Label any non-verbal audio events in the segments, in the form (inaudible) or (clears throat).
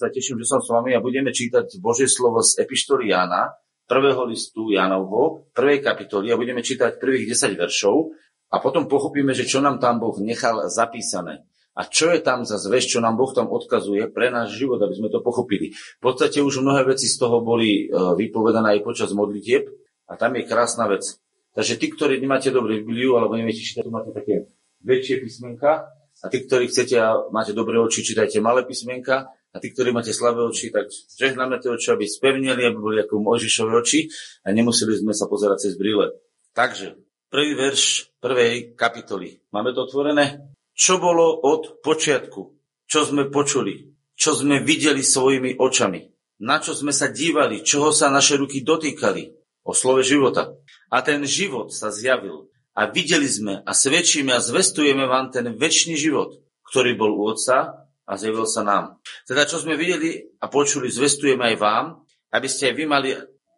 sa teším, že som s vami a budeme čítať Božie slovo z Epištory Jána, prvého listu Jánovho, prvej kapitoly a budeme čítať prvých 10 veršov a potom pochopíme, že čo nám tam Boh nechal zapísané. A čo je tam za zväz, čo nám Boh tam odkazuje pre náš život, aby sme to pochopili. V podstate už mnohé veci z toho boli e, vypovedané aj počas modlitieb a tam je krásna vec. Takže tí, ktorí nemáte dobré Bibliu alebo neviete čítať, máte také väčšie písmenka, a tí, ktorí chcete a máte dobré oči, čítajte malé písmenka. A tí, ktorí máte slabé oči, tak žehnáme tie oči, aby spevnili, aby boli ako Mojžišové oči a nemuseli sme sa pozerať cez brýle. Takže, prvý verš prvej kapitoly. Máme to otvorené? Čo bolo od počiatku? Čo sme počuli? Čo sme videli svojimi očami? Na čo sme sa dívali? Čoho sa naše ruky dotýkali? O slove života. A ten život sa zjavil a videli sme a svedčíme a zvestujeme vám ten väčší život, ktorý bol u Otca a zjavil sa nám. Teda, čo sme videli a počuli, zvestujeme aj vám, aby ste aj vy mali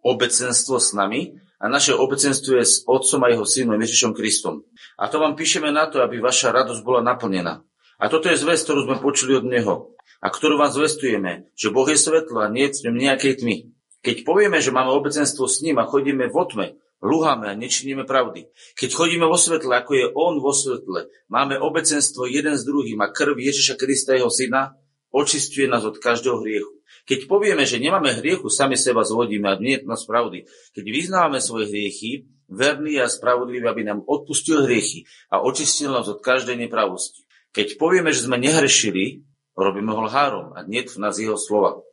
obecenstvo s nami a naše obecenstvo je s Otcom a jeho Synom Ježišom Kristom. A to vám píšeme na to, aby vaša radosť bola naplnená. A toto je zväz, ktorú sme počuli od Neho a ktorú vám zvestujeme, že Boh je svetlo a nie je v nejakej tmy. Keď povieme, že máme obecenstvo s ním a chodíme vo tme, Lúhame a nečiníme pravdy. Keď chodíme vo svetle, ako je On vo svetle, máme obecenstvo jeden s druhým a krv Ježiša Krista, jeho syna, očistuje nás od každého hriechu. Keď povieme, že nemáme hriechu, sami seba zvodíme a nie je nás pravdy. Keď vyznávame svoje hriechy, verný a spravodlivý, aby nám odpustil hriechy a očistil nás od každej nepravosti. Keď povieme, že sme nehrešili, robíme ho lhárom a nie v nás jeho slova.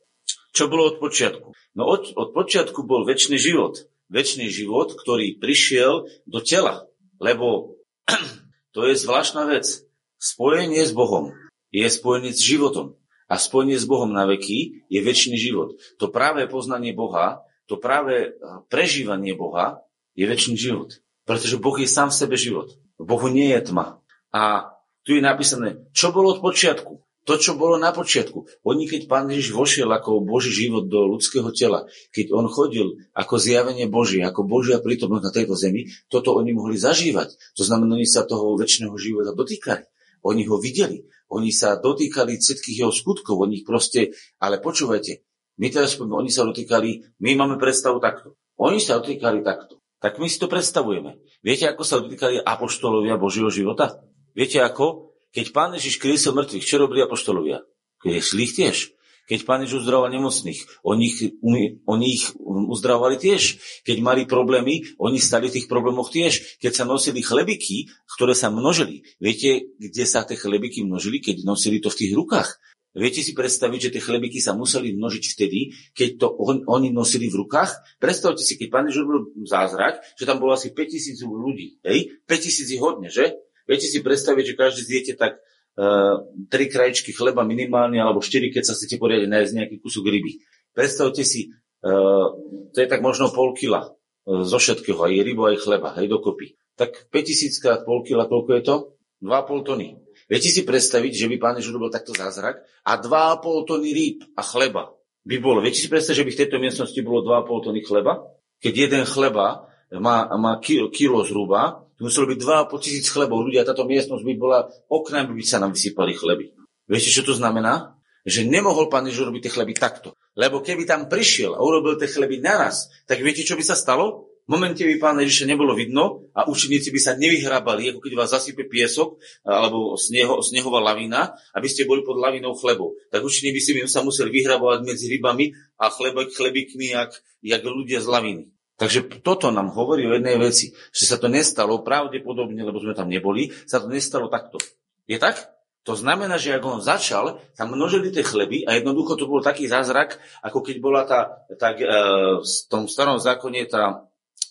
Čo bolo od počiatku? No od, od počiatku bol väčší život väčší život, ktorý prišiel do tela. Lebo (clears throat) to je zvláštna vec. Spojenie s Bohom je spojenie s životom. A spojenie s Bohom na veky je väčší život. To práve poznanie Boha, to práve prežívanie Boha je väčší život. Pretože Boh je sám v sebe život. Bohu nie je tma. A tu je napísané, čo bolo od počiatku. To, čo bolo na počiatku. Oni, keď pán Ježiš vošiel ako Boží život do ľudského tela, keď on chodil ako zjavenie Božie, ako Božia prítomnosť na tejto zemi, toto oni mohli zažívať. To znamená, oni sa toho väčšného života dotýkali. Oni ho videli. Oni sa dotýkali všetkých jeho skutkov. Oni ich proste... Ale počúvajte, my teraz povieme, oni sa dotýkali, my máme predstavu takto. Oni sa dotýkali takto. Tak my si to predstavujeme. Viete, ako sa dotýkali apoštolovia Božieho života? Viete ako? Keď pán Ježiš kriesol mŕtvych, čo robili apoštolovia? Kriesli ich tiež. Keď pán Ježiš uzdravoval nemocných, oni ich, oni ich uzdravovali tiež. Keď mali problémy, oni stali v tých problémoch tiež. Keď sa nosili chlebiky, ktoré sa množili. Viete, kde sa tie chlebiky množili? Keď nosili to v tých rukách. Viete si predstaviť, že tie chlebiky sa museli množiť vtedy, keď to on, oni nosili v rukách? Predstavte si, keď pán Ježiš robil zázrak, že tam bolo asi 5000 ľudí. Hej? 5000 je hodne, že? Viete si predstaviť, že každý zjete tak tri krajičky chleba minimálne, alebo štyri, keď sa chcete poriadne nájsť nejaký kusok ryby. Predstavte si, uh, to je tak možno pol kila uh, zo všetkého, aj rybu, aj chleba, aj dokopy. Tak 5000 krát pol kila, koľko je to? 2,5 tony. Viete si predstaviť, že by pán Ježiš robil takto zázrak a 2,5 tony rýb a chleba by bolo. Viete si predstaviť, že by v tejto miestnosti bolo 2,5 tony chleba? Keď jeden chleba má, má kilo, kilo zhruba, muselo byť 2,5 tisíc chlebov. Ľudia, táto miestnosť by bola, oknami by sa nám vysypali chleby. Viete, čo to znamená? Že nemohol pán Ježiš robiť tie chleby takto. Lebo keby tam prišiel a urobil tie chleby naraz, tak viete, čo by sa stalo? V momente by pána Ježiša nebolo vidno a učeníci by sa nevyhrabali, ako keď vás zasype piesok alebo sneho, snehová lavína, aby ste boli pod lavinou chlebov. Tak učeníci by sa museli vyhrabovať medzi rybami a chlebek, chlebíkmi, jak, jak ľudia z laviny. Takže toto nám hovorí o jednej veci, že sa to nestalo pravdepodobne, lebo sme tam neboli, sa to nestalo takto. Je tak? To znamená, že ak on začal, tam množili tie chleby a jednoducho to bol taký zázrak, ako keď bola tá, tá e, v tom starom zákone tá,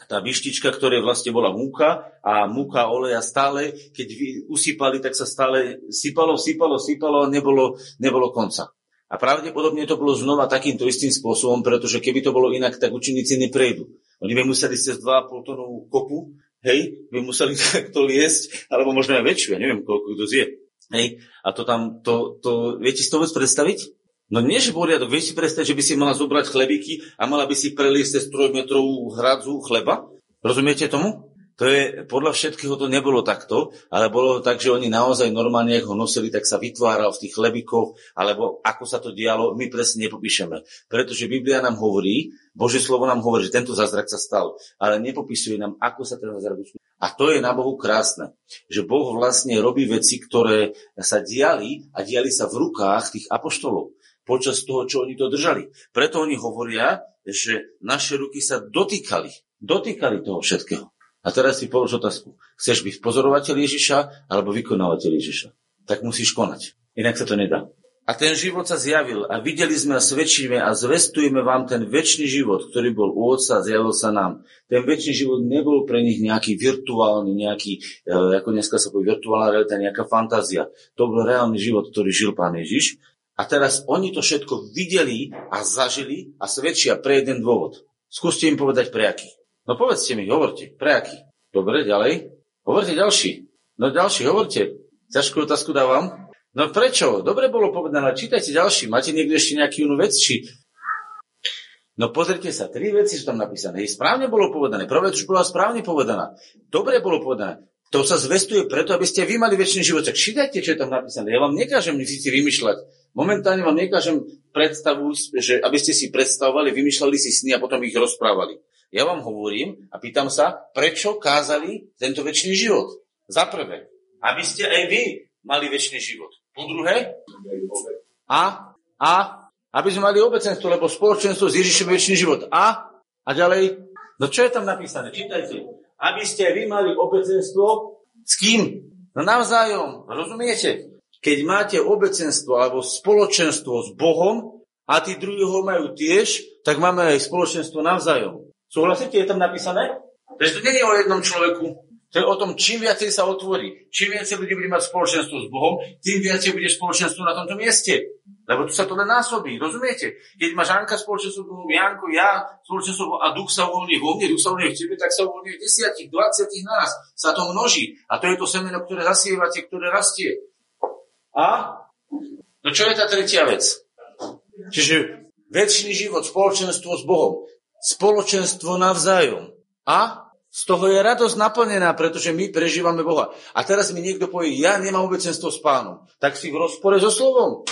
tá vyštička, ktorá vlastne bola múka a múka oleja stále, keď usypali, tak sa stále sypalo, sypalo, sypalo a nebolo, nebolo konca. A pravdepodobne to bolo znova takýmto istým spôsobom, pretože keby to bolo inak, tak učeníci neprejdú. Oni by museli cez 2,5 tónovú kopu, hej, by museli (laughs) takto liesť, alebo možno aj väčšiu, ja neviem, koľko kto zje. Hej, a to tam, to, to, viete si to vôbec predstaviť? No nie, že poriadok, viete si predstaviť, že by si mala zobrať chlebíky a mala by si preliesť cez trojmetrovú hradzu chleba? Rozumiete tomu? To je, podľa všetkého to nebolo takto, ale bolo tak, že oni naozaj normálne, ak ho nosili, tak sa vytváral v tých chlebikoch, alebo ako sa to dialo, my presne nepopíšeme. Pretože Biblia nám hovorí, Božie slovo nám hovorí, že tento zázrak sa stal, ale nepopisuje nám, ako sa ten zázrak uskutočnil. A to je na Bohu krásne, že Boh vlastne robí veci, ktoré sa diali a diali sa v rukách tých apoštolov počas toho, čo oni to držali. Preto oni hovoria, že naše ruky sa dotýkali, dotýkali toho všetkého. A teraz si polož otázku. Chceš byť pozorovateľ Ježiša alebo vykonávateľ Ježiša? Tak musíš konať. Inak sa to nedá. A ten život sa zjavil a videli sme a svedčíme a zvestujeme vám ten väčší život, ktorý bol u Otca a zjavil sa nám. Ten väčší život nebol pre nich nejaký virtuálny, nejaký, e, ako dneska sa povie, virtuálna realita, nejaká fantázia. To bol reálny život, ktorý žil Pán Ježiš. A teraz oni to všetko videli a zažili a svedčia pre jeden dôvod. Skúste im povedať pre aký. No povedzte mi, hovorte, pre aký? Dobre, ďalej. Hovorte ďalší. No ďalší, hovorte. Ťažkú otázku dávam. No prečo? Dobre bolo povedané, čítajte ďalší. Máte niekde ešte nejaký inú vec? Či... No pozrite sa, tri veci sú tam napísané. Správne bolo povedané. Prvá vec už bola správne povedaná. Dobre bolo povedané. To sa zvestuje preto, aby ste vy mali väčší život. Tak čítajte, čo je tam napísané. Ja vám nekážem si vymýšľať. Momentálne vám nekážem predstavu, že aby ste si predstavovali, vymýšľali si sny a potom ich rozprávali. Ja vám hovorím a pýtam sa, prečo kázali tento väčší život? Za prvé, aby ste aj vy mali väčší život. Po druhé, a, a, aby sme mali obecenstvo, lebo spoločenstvo s Ježišom väčší život. A, a ďalej, no čo je tam napísané? Čítajte. Aby ste vy mali obecenstvo s kým? No navzájom, rozumiete? Keď máte obecenstvo alebo spoločenstvo s Bohom a tí druhí ho majú tiež, tak máme aj spoločenstvo navzájom. Súhlasíte, je tam napísané? Takže to nie je o jednom človeku. To je o tom, čím viacej sa otvorí. Čím viacej ľudí bude mať spoločenstvo s Bohom, tým viacej bude spoločenstvo na tomto mieste. Lebo tu sa to len násobí, rozumiete? Keď máš Anka spoločenstvo s Bohom, Janko, ja spoločenstvo a duch sa uvoľní vo mne, duch sa uvoľní v tebe, tak sa uvoľní v desiatich, dvaciatich nás. Sa to množí. A to je to semeno, ktoré zasievate, ktoré rastie. A? No čo je tá tretia vec? Čiže väčší život, spoločenstvo s Bohom spoločenstvo navzájom. A z toho je radosť naplnená, pretože my prežívame Boha. A teraz mi niekto povie, ja nemám obecenstvo s pánom. Tak si v rozpore so slovom.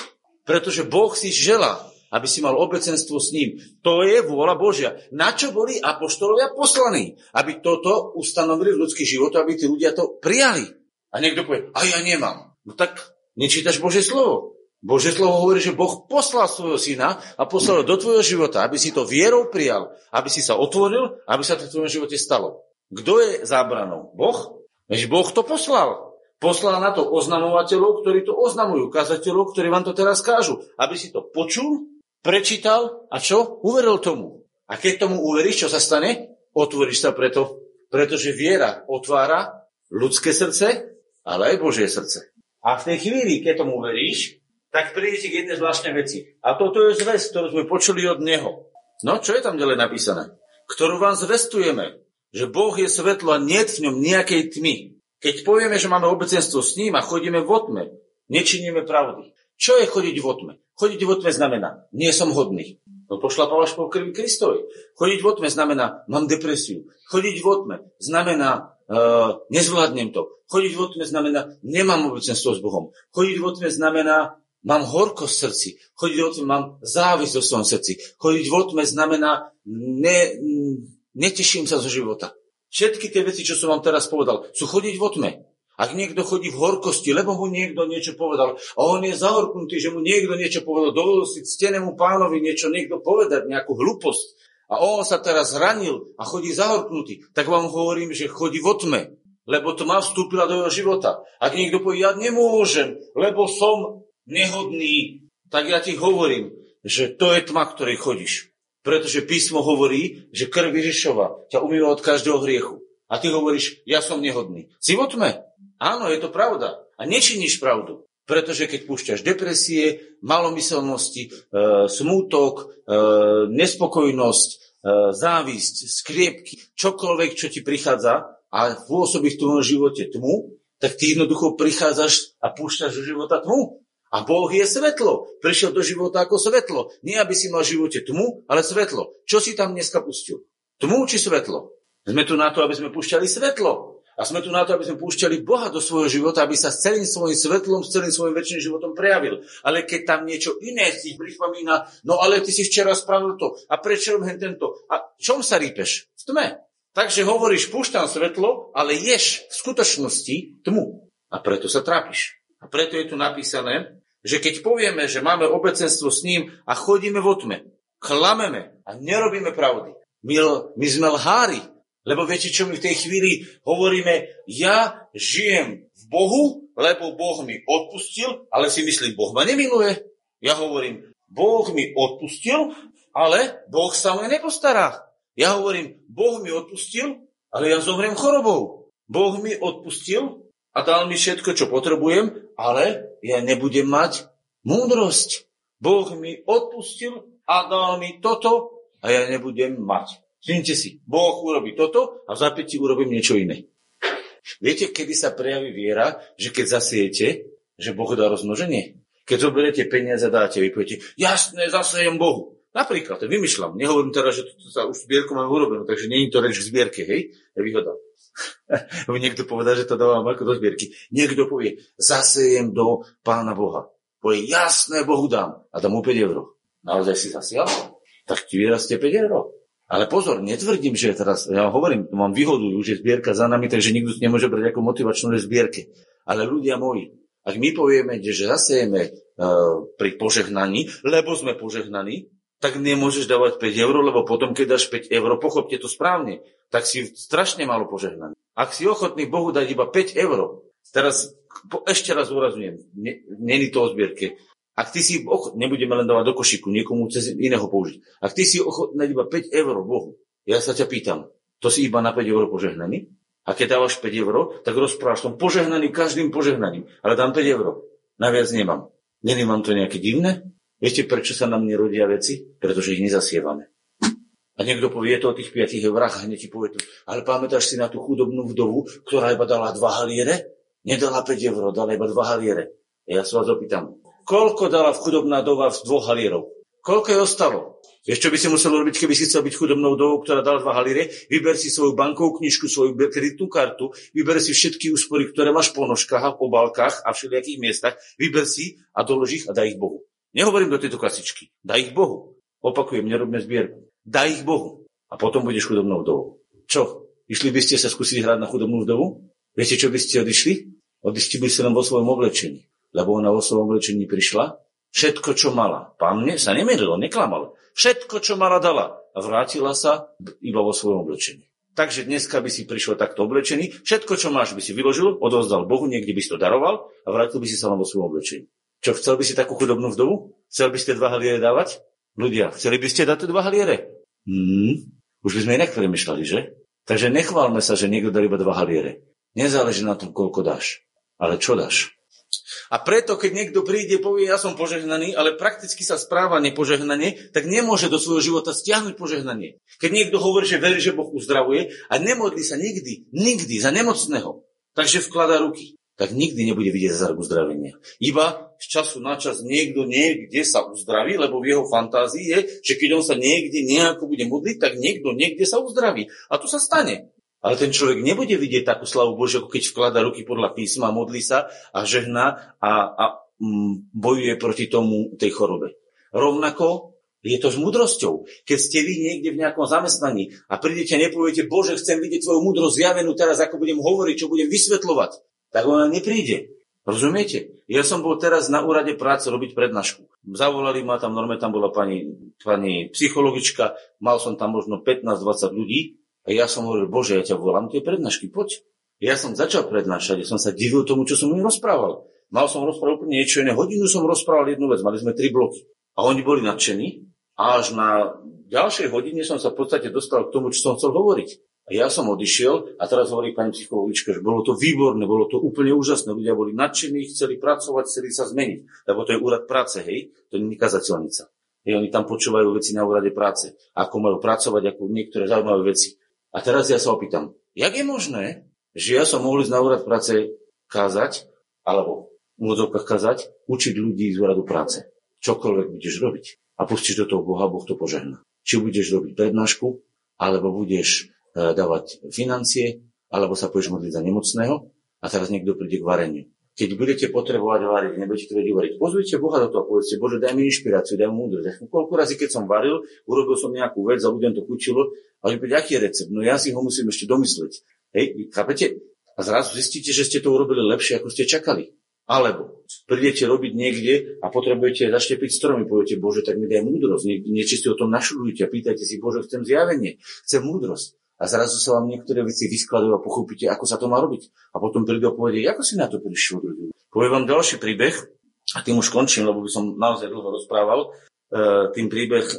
Pretože Boh si žela, aby si mal obecenstvo s ním. To je vôľa Božia. Na čo boli apoštolovia poslaní? Aby toto ustanovili v ľudský život, aby tí ľudia to prijali. A niekto povie, a ja nemám. No tak nečítaš Božie slovo. Bože slovo hovorí, že Boh poslal svojho syna a poslal do tvojho života, aby si to vierou prijal, aby si sa otvoril, aby sa to v tvojom živote stalo. Kto je zábranou? Boh? Veď Boh to poslal. Poslal na to oznamovateľov, ktorí to oznamujú, kazateľov, ktorí vám to teraz kážu, aby si to počul, prečítal a čo? Uveril tomu. A keď tomu uveríš, čo sa stane? Otvoríš sa preto, pretože viera otvára ľudské srdce, ale aj Božie srdce. A v tej chvíli, keď tomu uveríš, tak prídete k jednej zvláštnej veci. A toto je zväz, ktorú sme počuli od Neho. No, čo je tam ďalej napísané? Ktorú vám zvestujeme, že Boh je svetlo a nie v ňom nejakej tmy. Keď povieme, že máme obecenstvo s ním a chodíme v otme, nečiníme pravdy. Čo je chodiť v otme? Chodiť v otme znamená, nie som hodný. No pošlapávaš po krvi Kristovi. Chodiť v otme znamená, mám depresiu. Chodiť v otme znamená, uh, nezvládnem to. Chodiť v otme znamená, nemám obecenstvo s Bohom. Chodiť v otme znamená, Mám horko v srdci. Chodiť o tme, mám závisť o svojom srdci. Chodiť v otme znamená, ne, neteším sa zo života. Všetky tie veci, čo som vám teraz povedal, sú chodiť v otme. Ak niekto chodí v horkosti, lebo mu niekto niečo povedal a on je zahorknutý, že mu niekto niečo povedal, dovolil si ctenému pánovi niečo niekto povedať, nejakú hlúposť a on sa teraz zranil a chodí zahorknutý, tak vám hovorím, že chodí v otme, lebo tma vstúpila do jeho života. Ak niekto povie, ja nemôžem, lebo som nehodný, tak ja ti hovorím, že to je tma, ktorej chodíš. Pretože písmo hovorí, že krv Ježišova ťa umýva od každého hriechu. A ty hovoríš, ja som nehodný. Si v tme. Áno, je to pravda. A nečiníš pravdu. Pretože keď púšťaš depresie, malomyselnosti, e, smútok, e, nespokojnosť, e, závisť, skriepky, čokoľvek, čo ti prichádza a pôsobí v tvojom živote tmu, tak ty jednoducho prichádzaš a púšťaš do života tmu. A Boh je svetlo. Prišiel do života ako svetlo. Nie, aby si mal v živote tmu, ale svetlo. Čo si tam dneska pustil? Tmu či svetlo? Sme tu na to, aby sme púšťali svetlo. A sme tu na to, aby sme púšťali Boha do svojho života, aby sa s celým svojim svetlom, s celým svojim väčším životom prejavil. Ale keď tam niečo iné si pripomína, no ale ty si včera spravil to. A prečo robím tento? A čom sa rípeš? V tme. Takže hovoríš, púšťam svetlo, ale ješ v skutočnosti tmu. A preto sa trápiš. A preto je tu napísané, že keď povieme, že máme obecenstvo s ním a chodíme vo tme, klameme a nerobíme pravdy, my, my sme lhári, lebo viete, čo my v tej chvíli hovoríme? Ja žijem v Bohu, lebo Boh mi odpustil, ale si myslím, Boh ma nemiluje. Ja hovorím, Boh mi odpustil, ale Boh sa o mňa nepostará. Ja hovorím, Boh mi odpustil, ale ja zomriem chorobou. Boh mi odpustil a dal mi všetko, čo potrebujem, ale ja nebudem mať múdrosť. Boh mi odpustil a dal mi toto a ja nebudem mať. Všimnite si, Boh urobí toto a v zapätí urobím niečo iné. Viete, kedy sa prejaví viera, že keď zasiete, že Boh dá rozmnoženie? Keď zoberiete peniaze a dáte, vy poviete, jasné, zasejem Bohu. Napríklad, to vymýšľam. Nehovorím teraz, že to sa už zbierku mám urobenú, takže je to reč v zbierke, hej? Je výhoda. (laughs) Niekto povedal, že to dávam ako do zbierky. Niekto povie, zasejem do Pána Boha. Povie, jasné, Bohu dám. A dám mu 5 eur. Naozaj si zasial? Tak ti vyrastie 5 eur. Ale pozor, netvrdím, že teraz, ja hovorím, mám výhodu, už je zbierka za nami, takže nikto nemôže brať ako motivačnú zbierke. Ale ľudia moji, ak my povieme, že zasejeme uh, pri požehnaní, lebo sme požehnaní, tak nemôžeš dávať 5 eur, lebo potom, keď dáš 5 eur, pochopte to správne, tak si strašne malo požehnaný. Ak si ochotný Bohu dať iba 5 eur, teraz ešte raz urazujem, není to o zbierke, ak ty si ochotný, nebudeme len dávať do košiku, niekomu cez iného použiť. Ak ty si ochotný iba 5 eur Bohu, ja sa ťa pýtam, to si iba na 5 eur požehnaný? A keď dávaš 5 eur, tak rozprávaš tom požehnaný každým požehnaním. Ale dám 5 eur. Naviac nemám. Není vám to nejaké divné? Viete, prečo sa nám nerodia veci? Pretože ich nezasievame. A niekto povie, to o tých 5 eurách a hneď ti povie to. Ale pamätáš si na tú chudobnú vdovu, ktorá iba dala 2 haliere? Nedala 5 eur, dala iba 2 haliere. A ja sa vás opýtam, koľko dala v chudobná dova z dvoch halírov? Koľko je ostalo? Vieš, čo by si musel robiť, keby si chcel byť chudobnou dovou, ktorá dala dva halíre? Vyber si svoju bankovú knižku, svoju kreditnú kartu, vyber si všetky úspory, ktoré máš po nožkách, po balkách a všelijakých miestach, vyber si a dolož ich a daj ich Bohu. Nehovorím do tejto klasičky. Daj ich Bohu. Opakujem, nerobme zbierku. Daj ich Bohu. A potom budeš chudobnou vdovou. Čo? Išli by ste sa skúsiť hrať na chudobnú vdovu? Viete, čo by ste odišli? Odišli by ste len vo svojom oblečení lebo ona vo svojom oblečení prišla, všetko, čo mala. Pán ne, sa nemýlil, neklamal. Všetko, čo mala, dala. A vrátila sa iba vo svojom oblečení. Takže dneska by si prišiel takto oblečený, všetko, čo máš, by si vyložil, odozdal Bohu, niekde by si to daroval a vrátil by si sa len vo svojom oblečení. Čo, chcel by si takú chudobnú vdovu? Chcel by ste dva haliere dávať? Ľudia, chceli by ste dať dva haliere? Hmm, už by sme inak premyšľali, že? Takže nechválme sa, že niekto dal iba dva haliere. Nezáleží na tom, koľko dáš, ale čo dáš. A preto, keď niekto príde, povie, ja som požehnaný, ale prakticky sa správa nepožehnanie, tak nemôže do svojho života stiahnuť požehnanie. Keď niekto hovorí, že verí, že Boh uzdravuje a nemodlí sa nikdy, nikdy za nemocného, takže vkladá ruky, tak nikdy nebude vidieť zázrak uzdravenia. Iba z času na čas niekto niekde sa uzdraví, lebo v jeho fantázii je, že keď on sa niekde nejako bude modliť, tak niekto niekde sa uzdraví. A to sa stane. Ale ten človek nebude vidieť takú slavu Božiu, ako keď vklada ruky podľa písma, modlí sa a žehná a, a mm, bojuje proti tomu tej chorobe. Rovnako je to s múdrosťou. Keď ste vy niekde v nejakom zamestnaní a prídete a nepoviete, Bože, chcem vidieť tvoju múdrosť zjavenú teraz, ako budem hovoriť, čo budem vysvetľovať, tak ona nepríde. Rozumiete? Ja som bol teraz na úrade práce robiť prednášku. Zavolali ma tam, normálne tam bola pani, pani psychologička, mal som tam možno 15-20 ľudí a ja som hovoril, Bože, ja ťa volám tie prednášky, poď. Ja som začal prednášať, ja som sa divil tomu, čo som im rozprával. Mal som rozprávať úplne niečo iné. Hodinu som rozprával jednu vec, mali sme tri bloky. A oni boli nadšení. A až na ďalšej hodine som sa v podstate dostal k tomu, čo som chcel hovoriť. A ja som odišiel a teraz hovorí pani psychologička, že bolo to výborné, bolo to úplne úžasné. Ľudia boli nadšení, chceli pracovať, chceli sa zmeniť. Lebo to je úrad práce, hej, to nie je kazateľnica. Hej, oni tam počúvajú veci na úrade práce. Ako majú pracovať, ako niektoré zaujímavé veci. A teraz ja sa opýtam, jak je možné, že ja som mohol ísť na úrad práce kázať, alebo v úvodzovkách kázať, učiť ľudí z úradu práce. Čokoľvek budeš robiť. A pustíš do toho Boha, Boh to požehná. Či budeš robiť prednášku, alebo budeš dávať financie, alebo sa pôjdeš modliť za nemocného a teraz niekto príde k vareniu. Keď budete potrebovať variť, nebudete vedieť variť, pozrite Boha do toho a povedzte, Bože, daj mi inšpiráciu, daj mi múdrosť. Koľko razy, keď som varil, urobil som nejakú vec a ľuďom to kučilo, a oni aký je recept? No ja si ho musím ešte domysleť. Hej, chápete? A zrazu zistíte, že ste to urobili lepšie, ako ste čakali. Alebo prídete robiť niekde a potrebujete zaštepiť stromy, poviete, Bože, tak mi daj múdrosť. Nie, niečo si o tom našudujte a pýtajte si, Bože, chcem zjavenie, chcem múdrosť. A zrazu sa vám niektoré veci vyskladajú a pochopíte, ako sa to má robiť. A potom prídu a povedie, ako si na to prišiel. Poviem vám ďalší príbeh, a tým už končím, lebo by som naozaj dlho rozprával. E, tým príbeh e,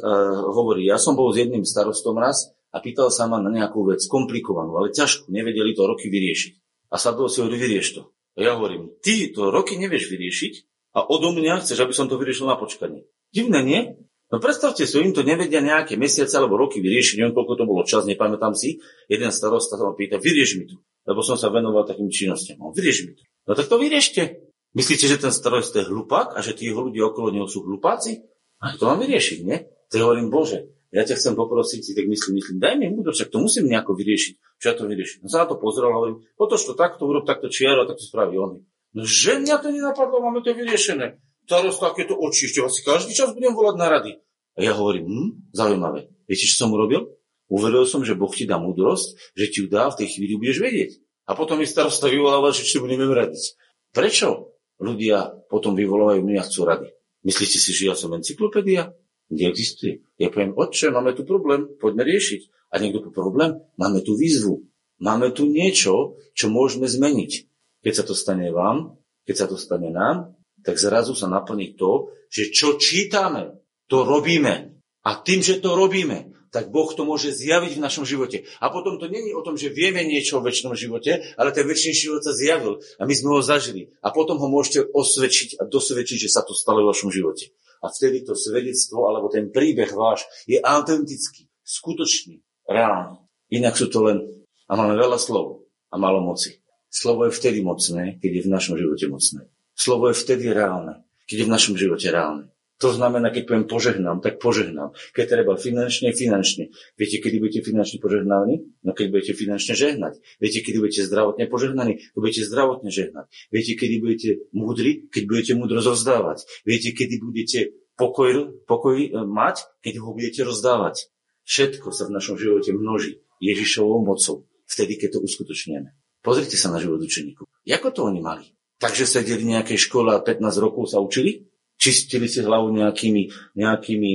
hovorí, ja som bol s jedným starostom raz a pýtal sa ma na nejakú vec, komplikovanú, ale ťažko, nevedeli to roky vyriešiť. A sadol si hovorí, vyrieš to. A ja hovorím, ty to roky nevieš vyriešiť a odo mňa chceš, aby som to vyriešil na počkanie. Divné, nie? No predstavte si, im to nevedia nejaké mesiace alebo roky vyriešiť, neviem, koľko to bolo čas, nepamätám si. Jeden starosta sa ma pýta, vyrieš mi to, lebo som sa venoval takým činnostiam. No, vyrieš mi to. No tak to vyriešte. Myslíte, že ten starosta je hlupák a že tí jeho ľudia okolo neho sú hlupáci? A to mám vyriešiť, nie? Tak hovorím, Bože, ja ťa chcem poprosiť, si tak myslím, myslím, daj mi múdro, však to musím nejako vyriešiť. Čo ja to vyrieším? No sa na to pozeral a hovorím, potoč to takto, urob takto čiaro, tak to spraví on. No že mňa to nenapadlo, máme to vyriešené. Starost takéto oči, ešte asi každý čas budem volať na rady. A ja hovorím, hm, zaujímavé. Viete, čo som urobil? Uveril som, že Boh ti dá múdrosť, že ti ju dá, v tej chvíli budeš vedieť. A potom mi starosta vyvolával, že či budeme radiť. Prečo ľudia potom vyvolávajú mňa chcú rady? Myslíte si, že ja som encyklopédia? neexistuje. Ja poviem, otče, máme tu problém, poďme riešiť. A niekto povie, problém, máme tu výzvu. Máme tu niečo, čo môžeme zmeniť. Keď sa to stane vám, keď sa to stane nám, tak zrazu sa naplní to, že čo čítame, to robíme. A tým, že to robíme, tak Boh to môže zjaviť v našom živote. A potom to není o tom, že vieme niečo o väčšnom živote, ale ten väčší život sa zjavil a my sme ho zažili. A potom ho môžete osvedčiť a dosvedčiť, že sa to stalo v vašom živote. A vtedy to svedectvo alebo ten príbeh váš je autentický, skutočný, reálny. Inak sú to len, a máme veľa slov a málo moci. Slovo je vtedy mocné, keď je v našom živote mocné. Slovo je vtedy reálne, keď je v našom živote reálne. To znamená, keď poviem požehnám, tak požehnám. Keď treba finančne, finančne. Viete, kedy budete finančne požehnaní? No keď budete finančne žehnať. Viete, kedy budete zdravotne požehnaní? Keď budete zdravotne žehnať. Viete, kedy budete múdri? Keď budete múdro rozdávať. Viete, kedy budete pokoj, pokoj e, mať? Keď ho budete rozdávať. Všetko sa v našom živote množí Ježišovou mocou. Vtedy, keď to uskutočníme. Pozrite sa na život učeníkov. Ako to oni mali? Takže sedeli v nejakej škole a 15 rokov sa učili? čistili si hlavu nejakými, nejakými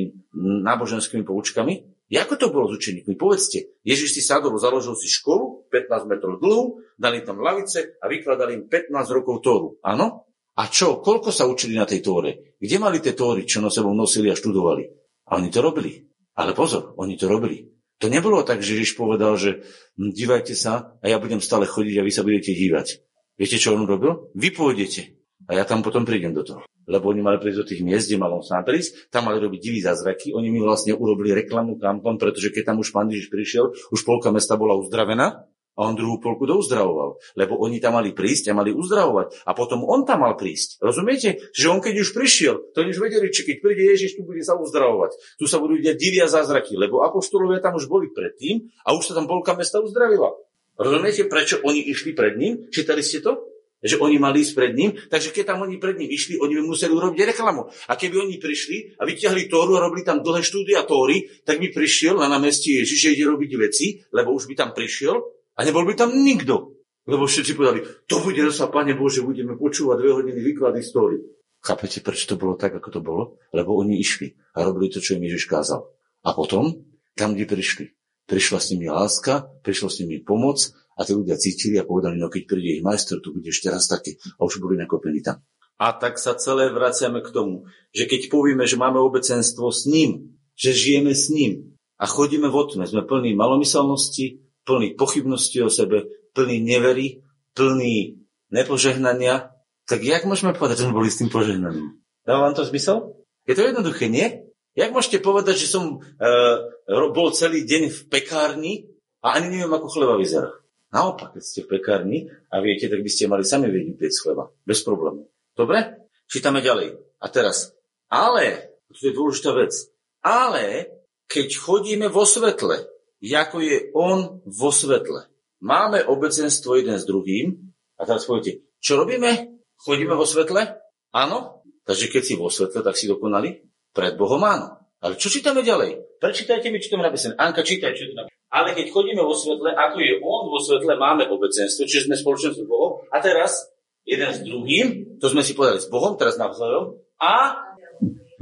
náboženskými poučkami. Ako to bolo s učeníkmi? Povedzte, Ježiš si sadol, založil si školu, 15 metrov dlhú, dali tam lavice a vykladali im 15 rokov Tóru. Áno? A čo? Koľko sa učili na tej Tóre? Kde mali tie Tóry, čo na sebou nosili a študovali? A oni to robili. Ale pozor, oni to robili. To nebolo tak, že Ježiš povedal, že hm, dívajte sa a ja budem stále chodiť a vy sa budete dívať. Viete, čo on robil? Vy pôjdete. A ja tam potom prídem do toho lebo oni mali prísť do tých miest, kde mal on sám prísť, tam mali robiť divý zázraky, oni mi vlastne urobili reklamnú kampaň, pretože keď tam už pán Ježiš prišiel, už polka mesta bola uzdravená a on druhú polku douzdravoval, lebo oni tam mali prísť a mali uzdravovať a potom on tam mal prísť. Rozumiete? Že on keď už prišiel, to už vedeli, či keď príde Ježiš, tu bude sa uzdravovať. Tu sa budú diať divia zázraky, lebo apoštolovia tam už boli predtým a už sa tam polka mesta uzdravila. Rozumiete, prečo oni išli pred ním? Čítali ste to? že oni mali ísť pred ním, takže keď tam oni pred ním išli, oni by museli urobiť reklamu. A keby oni prišli a vyťahli Tóru a robili tam dlhé štúdia Tóry, tak by prišiel na námestie Ježiš, že ide robiť veci, lebo už by tam prišiel a nebol by tam nikto. Lebo všetci povedali, to bude sa, Pane Bože, budeme počúvať dve hodiny výklady Tóry. Chápete, prečo to bolo tak, ako to bolo? Lebo oni išli a robili to, čo im Ježiš kázal. A potom, tam, kde prišli, prišla s nimi láska, prišla s nimi pomoc a tí ľudia cítili a povedali, no keď príde ich majster, tu bude ešte raz taký. A už boli nakopení tam. A tak sa celé vraciame k tomu, že keď povieme, že máme obecenstvo s ním, že žijeme s ním a chodíme v otme, sme plní malomyselnosti, plní pochybnosti o sebe, plní nevery, plní nepožehnania, tak jak môžeme povedať, že sme boli s tým požehnaním? Dáva vám to zmysel? Je to jednoduché, nie? Jak môžete povedať, že som e, bol celý deň v pekárni a ani neviem, ako chleba vyzerá? Naopak, keď ste v pekárni a viete, tak by ste mali sami vedieť piec chleba. Bez problému. Dobre? Čítame ďalej. A teraz. Ale, to je dôležitá vec, ale keď chodíme vo svetle, ako je on vo svetle. Máme obecenstvo jeden s druhým a teraz poviete, čo robíme? Chodíme vo svetle? Áno. Takže keď si vo svetle, tak si dokonali? Pred Bohom áno. Ale čo čítame ďalej? Prečítajte mi, čo tam napísané. Anka, čítaj, čo tam Ale keď chodíme vo svetle, ako je on vo svetle, máme obecenstvo, čiže sme spoločenstvo s Bohom. A teraz jeden s druhým, to sme si povedali s Bohom, teraz navzájom. A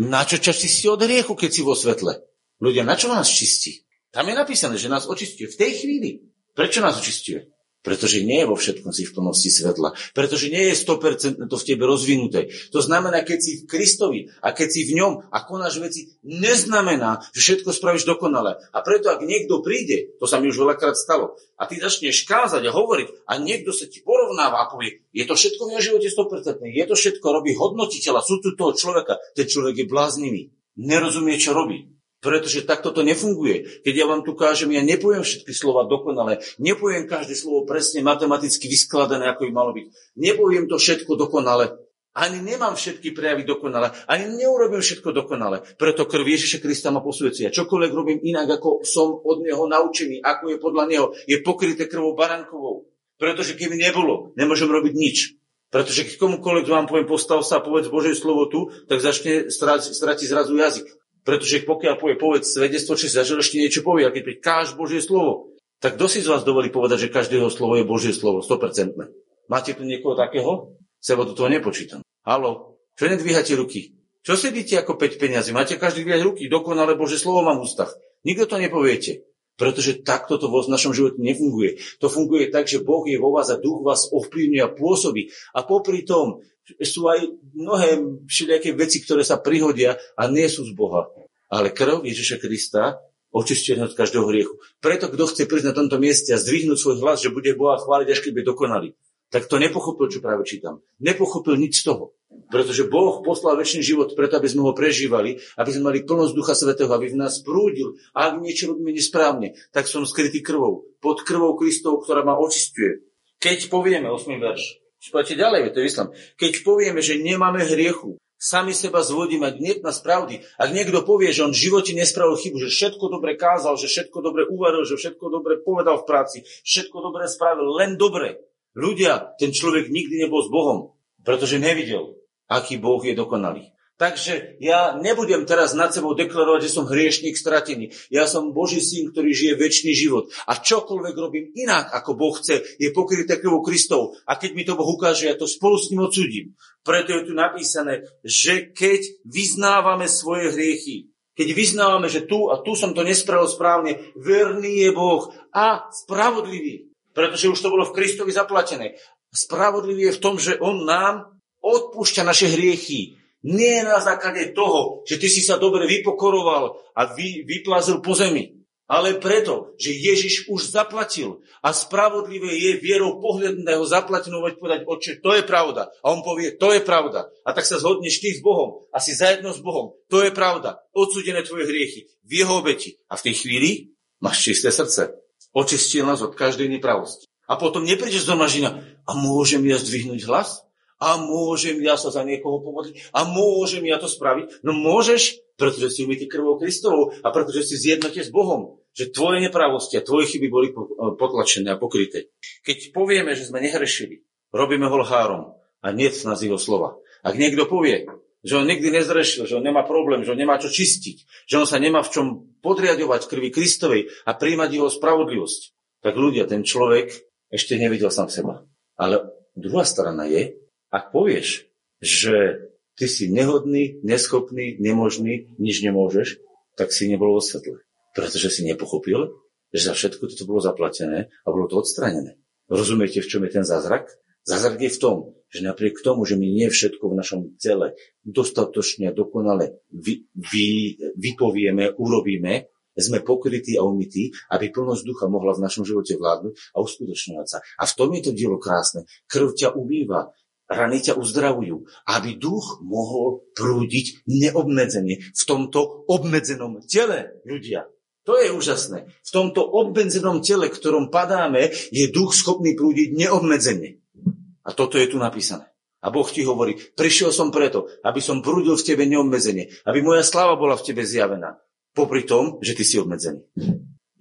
na čo ťa čistí od hriechu, keď si vo svetle? Ľudia, na čo nás čistí? Tam je napísané, že nás očistuje v tej chvíli. Prečo nás očistuje? Pretože nie je vo všetkom si v plnosti svetla. Pretože nie je 100% to v tebe rozvinuté. To znamená, keď si v Kristovi a keď si v ňom a konáš veci, neznamená, že všetko spravíš dokonale. A preto, ak niekto príde, to sa mi už veľakrát stalo, a ty začneš kázať a hovoriť a niekto sa ti porovnáva a povie, je to všetko v jeho živote 100%, je to všetko, robí hodnotiteľa, sú tu toho človeka, ten človek je bláznivý. Nerozumie, čo robí. Pretože takto to nefunguje. Keď ja vám tu kážem, ja nepoviem všetky slova dokonale, nepoviem každé slovo presne matematicky vyskladané, ako by malo byť. Nepoviem to všetko dokonale. Ani nemám všetky prejavy dokonale, ani neurobím všetko dokonale. Preto krv Ježiša Krista ma posvedcuje. Čokoľvek robím inak, ako som od neho naučený, ako je podľa neho, je pokryté krvou barankovou. Pretože keby nebolo, nemôžem robiť nič. Pretože keď komukoľvek vám poviem, postav sa a povedz Božie slovo tu, tak začne stratiť zrazu jazyk. Pretože pokiaľ povie povedz svedectvo, či zažil ešte niečo povie, a keď káž Božie slovo, tak kto si z vás dovolí povedať, že každého slovo je Božie slovo, 100%. Máte tu niekoho takého? Sebo do toho nepočítam. Halo, čo nedvíhate ruky? Čo sedíte ako 5 peniazy? Máte každý dvíhať ruky, dokonale Bože slovo mám v ústach. Nikto to nepoviete. Pretože takto to vo našom živote nefunguje. To funguje tak, že Boh je vo vás a duch vás ovplyvňuje a pôsobí. A popri tom sú aj mnohé všelijaké veci, ktoré sa prihodia a nie sú z Boha. Ale krv Ježiša Krista očistuje od každého hriechu. Preto, kto chce prísť na tomto mieste a zdvihnúť svoj hlas, že bude Boha chváliť, až keď bude dokonalý, tak to nepochopil, čo práve čítam. Nepochopil nič z toho. Pretože Boh poslal väčší život preto, aby sme ho prežívali, aby sme mali plnosť Ducha Svetého, aby v nás prúdil. A ak niečo robíme nesprávne, tak som skrytý krvou. Pod krvou Kristov, ktorá ma očistuje. Keď povieme, 8. verš, Poďte ďalej, to je islám. Keď povieme, že nemáme hriechu, sami seba zvodíme, ak nie z pravdy. Ak niekto povie, že on v živote nespravil chybu, že všetko dobre kázal, že všetko dobre uvaril, že všetko dobre povedal v práci, všetko dobre spravil, len dobre. Ľudia, ten človek nikdy nebol s Bohom, pretože nevidel, aký Boh je dokonalý. Takže ja nebudem teraz nad sebou deklarovať, že som hriešnik stratený. Ja som Boží syn, ktorý žije väčší život. A čokoľvek robím inak, ako Boh chce, je pokryté krvou Kristov. A keď mi to Boh ukáže, ja to spolu s ním odsudím. Preto je tu napísané, že keď vyznávame svoje hriechy, keď vyznávame, že tu a tu som to nespravil správne, verný je Boh a spravodlivý. Pretože už to bolo v Kristovi zaplatené. Spravodlivý je v tom, že On nám odpúšťa naše hriechy nie na základe toho, že ty si sa dobre vypokoroval a vy, vyplazil po zemi, ale preto, že Ježiš už zaplatil a spravodlivé je vierou pohľadného zaplatinovať povedať, oče, to je pravda. A on povie, to je pravda. A tak sa zhodneš ty s Bohom a si zajedno s Bohom. To je pravda. Odsudené tvoje hriechy v jeho obeti. A v tej chvíli máš čisté srdce. Očistil nás od každej nepravosti. A potom neprídeš do mažina a môžem ja zdvihnúť hlas? A môžem ja sa za niekoho pomodliť a môžem ja to spraviť. No môžeš, pretože si umytý krvou Kristovou a pretože si zjednote s Bohom. Že tvoje nepravosti a tvoje chyby boli potlačené a pokryté. Keď povieme, že sme nehrešili, robíme ho lhárom a nie z nás jeho slova. Ak niekto povie, že on nikdy nezrešil, že on nemá problém, že on nemá čo čistiť, že on sa nemá v čom podriadovať krvi Kristovej a príjmať jeho spravodlivosť, tak ľudia, ten človek ešte nevidel sám seba. Ale druhá strana je, ak povieš, že ty si nehodný, neschopný, nemožný, nič nemôžeš, tak si nebol vo svetle. Pretože si nepochopil, že za všetko toto bolo zaplatené a bolo to odstranené. Rozumiete, v čom je ten zázrak? Zázrak je v tom, že napriek tomu, že my nie všetko v našom tele dostatočne dokonale vy, vy, vypovieme, urobíme, sme pokrytí a umytí, aby plnosť ducha mohla v našom živote vládnuť a uskutočňovať sa. A v tom je to dielo krásne. Krv ťa umýva, rany ťa uzdravujú, aby duch mohol prúdiť neobmedzenie v tomto obmedzenom tele ľudia. To je úžasné. V tomto obmedzenom tele, ktorom padáme, je duch schopný prúdiť neobmedzenie. A toto je tu napísané. A Boh ti hovorí, prišiel som preto, aby som prúdil v tebe neobmedzenie, aby moja sláva bola v tebe zjavená. Popri tom, že ty si obmedzený.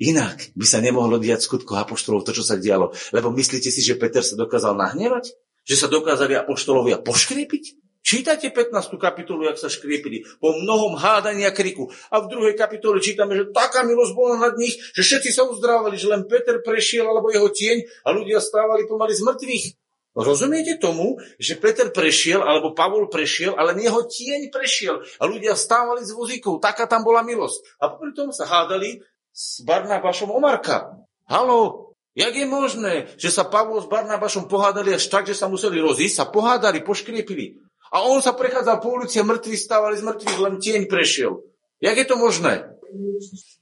Inak by sa nemohlo diať skutko apoštolov to, čo sa dialo. Lebo myslíte si, že Peter sa dokázal nahnevať? Že sa dokázali apoštolovia poškriepiť? Čítajte 15. kapitolu, jak sa škriepili, po mnohom hádaní a kriku. A v druhej kapitole čítame, že taká milosť bola nad nich, že všetci sa uzdrávali, že len Peter prešiel alebo jeho tieň a ľudia stávali pomaly z mŕtvych. Rozumiete tomu, že Peter prešiel, alebo Pavol prešiel, ale jeho tieň prešiel a ľudia stávali z vozíkov. Taká tam bola milosť. A popri tom sa hádali s Barnabášom o Marka. Halo, jak je možné, že sa Pavol s Barnabášom pohádali až tak, že sa museli rozísť, sa pohádali, poškriepili. A on sa prechádzal po ulici a mŕtvi stávali z mŕtvych, len tieň prešiel. Jak je to možné?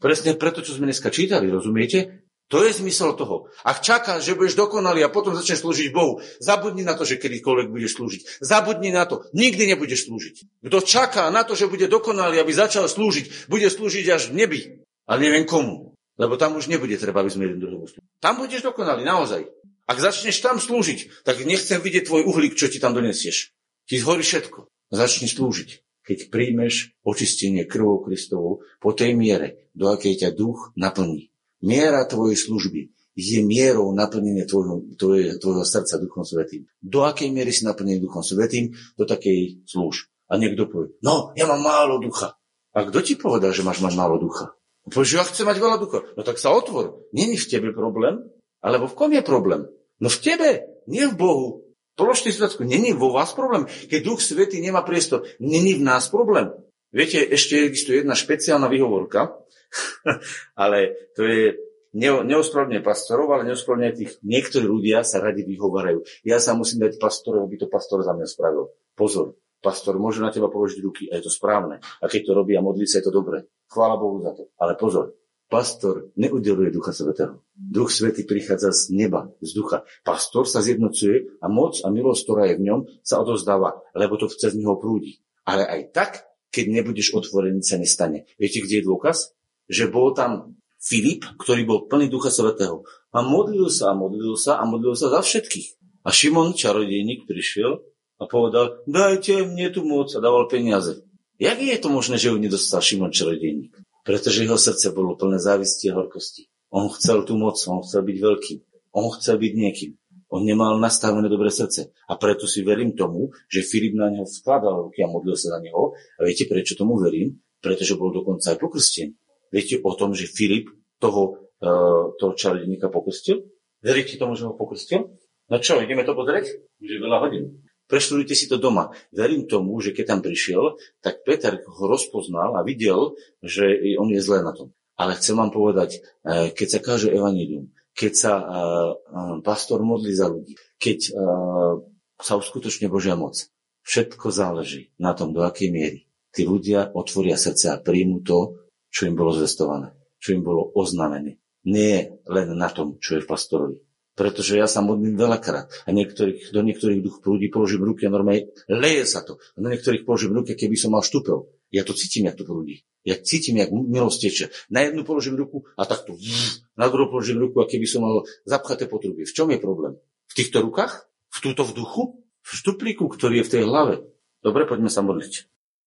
Presne preto, čo sme dneska čítali, rozumiete? To je zmysel toho. Ak čakáš, že budeš dokonalý a potom začneš slúžiť Bohu, zabudni na to, že kedykoľvek budeš slúžiť. Zabudni na to. Nikdy nebudeš slúžiť. Kto čaká na to, že bude dokonalý, aby začal slúžiť, bude slúžiť až v nebi. Ale neviem komu. Lebo tam už nebude treba, aby sme jeden druhého slúžili. Tam budeš dokonalý, naozaj. Ak začneš tam slúžiť, tak nechcem vidieť tvoj uhlík, čo ti tam donesieš. Ti zhorí všetko. Začni slúžiť. Keď príjmeš očistenie krvou Kristovou po tej miere, do akej ťa duch naplní. Miera tvojej služby je mierou naplnenia tvojho, tvojho, tvojho srdca Duchom Svetým. Do akej miery si naplnený Duchom Svetým, do takej slúž. A niekto povie, no, ja mám málo ducha. A kto ti povedal, že máš mať málo ducha? Povieš, ja chcem mať veľa ducha. No tak sa otvor. Není v tebe problém, alebo v kom je problém? No v tebe, nie v Bohu. Položte si otázku, není vo vás problém. Keď Duch Svetý nemá priestor, není v nás problém. Viete, ešte existuje jedna špeciálna výhovorka, (laughs) ale to je neospravedlne pastorov, ale neospravedlne tých niektorí ľudia sa radi vyhovárajú. Ja sa musím dať pastorovi, aby to pastor za mňa spravil. Pozor, pastor môže na teba položiť ruky a je to správne. A keď to robí a modlí sa, je to dobré. Chvála Bohu za to. Ale pozor, pastor neudeluje Ducha Svetého. Duch Svetý prichádza z neba, z ducha. Pastor sa zjednocuje a moc a milosť, ktorá je v ňom, sa odozdáva, lebo to chce z neho prúdi. Ale aj tak, keď nebudeš otvorený, sa nestane. Viete, kde je dôkaz? Že bol tam Filip, ktorý bol plný Ducha Svetého. A modlil sa a modlil sa a modlil sa za všetkých. A Šimon, čarodejník, prišiel a povedal, dajte mne tu moc a dával peniaze. Jak je to možné, že ju nedostal Šimon čarodejník? Pretože jeho srdce bolo plné závisti a horkosti. On chcel tú moc, on chcel byť veľký, on chcel byť niekým. On nemal nastavené dobré srdce. A preto si verím tomu, že Filip na neho vkladal ruky a modlil sa za neho. A viete, prečo tomu verím? Pretože bol dokonca aj pokrstený. Viete o tom, že Filip toho, uh, toho čarodejníka pokrstil? Veríte tomu, že ho pokrstil? No čo, ideme to pozrieť? Už je veľa hodín. Preštudujte si to doma. Verím tomu, že keď tam prišiel, tak Peter ho rozpoznal a videl, že on je zle na tom. Ale chcem vám povedať, e, keď sa káže evanílium, keď sa e, e, pastor modlí za ľudí, keď sa uskutočne Božia moc, všetko záleží na tom, do akej miery tí ľudia otvoria srdce a príjmu to, čo im bolo zvestované, čo im bolo oznamené. Nie len na tom, čo je v pastorovi, pretože ja sa modlím veľakrát a niektorých, do niektorých duch prúdi, položím ruky a normálne leje sa to. A do niektorých položím ruky, keby som mal štúpel. Ja to cítim, jak to prúdi. Ja cítim, jak milosť teče. Na jednu položím ruku a takto. Na druhú položím ruku a keby som mal zapchaté potrubie. V čom je problém? V týchto rukách? V túto v duchu? V štuplíku, ktorý je v tej hlave? Dobre, poďme sa modliť.